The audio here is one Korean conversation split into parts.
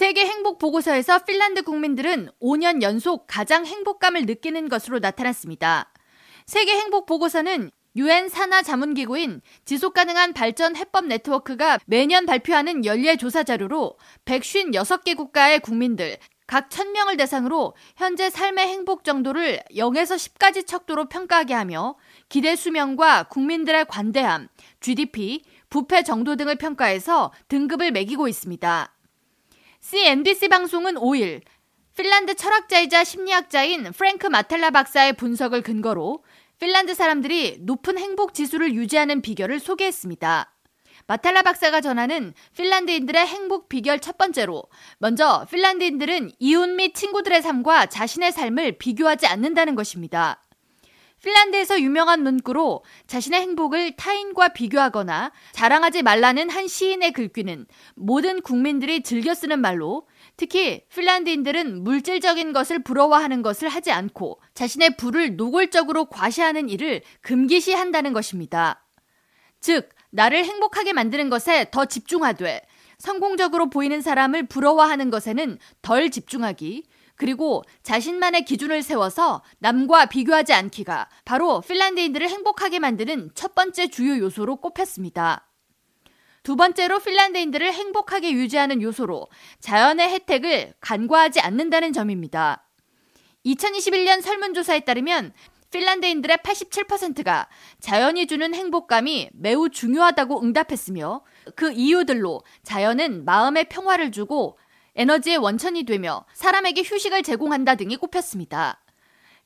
세계 행복 보고서에서 핀란드 국민들은 5년 연속 가장 행복감을 느끼는 것으로 나타났습니다. 세계 행복 보고서는 유엔 산하 자문 기구인 지속 가능한 발전 해법 네트워크가 매년 발표하는 연례 조사 자료로 156개 국가의 국민들 각 1000명을 대상으로 현재 삶의 행복 정도를 0에서 10까지 척도로 평가하게 하며 기대 수명과 국민들의 관대함, GDP, 부패 정도 등을 평가해서 등급을 매기고 있습니다. CNBC 방송은 5일 핀란드 철학자이자 심리학자인 프랭크 마텔라 박사의 분석을 근거로 핀란드 사람들이 높은 행복 지수를 유지하는 비결을 소개했습니다. 마탈라 박사가 전하는 핀란드인들의 행복 비결 첫 번째로 먼저 핀란드인들은 이웃 및 친구들의 삶과 자신의 삶을 비교하지 않는다는 것입니다. 핀란드에서 유명한 문구로 자신의 행복을 타인과 비교하거나 자랑하지 말라는 한 시인의 글귀는 모든 국민들이 즐겨 쓰는 말로 특히 핀란드인들은 물질적인 것을 부러워하는 것을 하지 않고 자신의 부를 노골적으로 과시하는 일을 금기시한다는 것입니다. 즉, 나를 행복하게 만드는 것에 더 집중하되 성공적으로 보이는 사람을 부러워하는 것에는 덜 집중하기, 그리고 자신만의 기준을 세워서 남과 비교하지 않기가 바로 핀란드인들을 행복하게 만드는 첫 번째 주요 요소로 꼽혔습니다. 두 번째로 핀란드인들을 행복하게 유지하는 요소로 자연의 혜택을 간과하지 않는다는 점입니다. 2021년 설문조사에 따르면 핀란드인들의 87%가 자연이 주는 행복감이 매우 중요하다고 응답했으며 그 이유들로 자연은 마음의 평화를 주고 에너지의 원천이 되며 사람에게 휴식을 제공한다 등이 꼽혔습니다.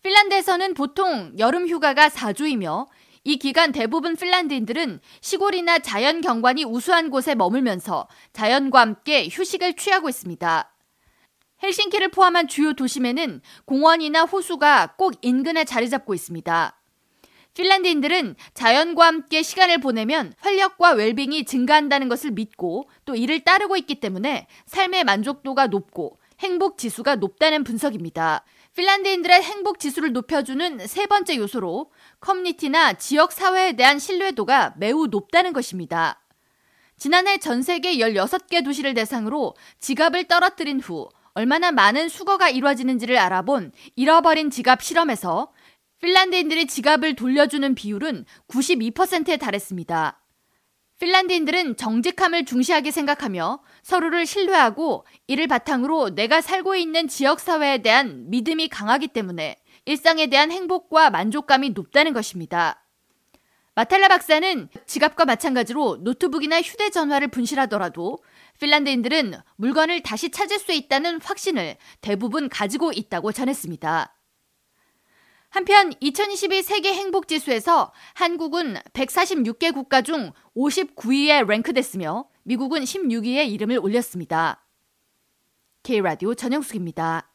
핀란드에서는 보통 여름 휴가가 4주이며 이 기간 대부분 핀란드인들은 시골이나 자연 경관이 우수한 곳에 머물면서 자연과 함께 휴식을 취하고 있습니다. 헬싱키를 포함한 주요 도심에는 공원이나 호수가 꼭 인근에 자리 잡고 있습니다. 핀란드인들은 자연과 함께 시간을 보내면 활력과 웰빙이 증가한다는 것을 믿고 또 이를 따르고 있기 때문에 삶의 만족도가 높고 행복 지수가 높다는 분석입니다. 핀란드인들의 행복 지수를 높여주는 세 번째 요소로 커뮤니티나 지역 사회에 대한 신뢰도가 매우 높다는 것입니다. 지난해 전 세계 16개 도시를 대상으로 지갑을 떨어뜨린 후 얼마나 많은 수거가 이루어지는지를 알아본 잃어버린 지갑 실험에서 핀란드인들이 지갑을 돌려주는 비율은 92%에 달했습니다. 핀란드인들은 정직함을 중시하게 생각하며 서로를 신뢰하고 이를 바탕으로 내가 살고 있는 지역사회에 대한 믿음이 강하기 때문에 일상에 대한 행복과 만족감이 높다는 것입니다. 마탈라 박사는 지갑과 마찬가지로 노트북이나 휴대전화를 분실하더라도 핀란드인들은 물건을 다시 찾을 수 있다는 확신을 대부분 가지고 있다고 전했습니다. 한편 2022 세계 행복 지수에서 한국은 146개 국가 중 59위에 랭크됐으며 미국은 16위에 이름을 올렸습니다. K라디오 전영숙입니다.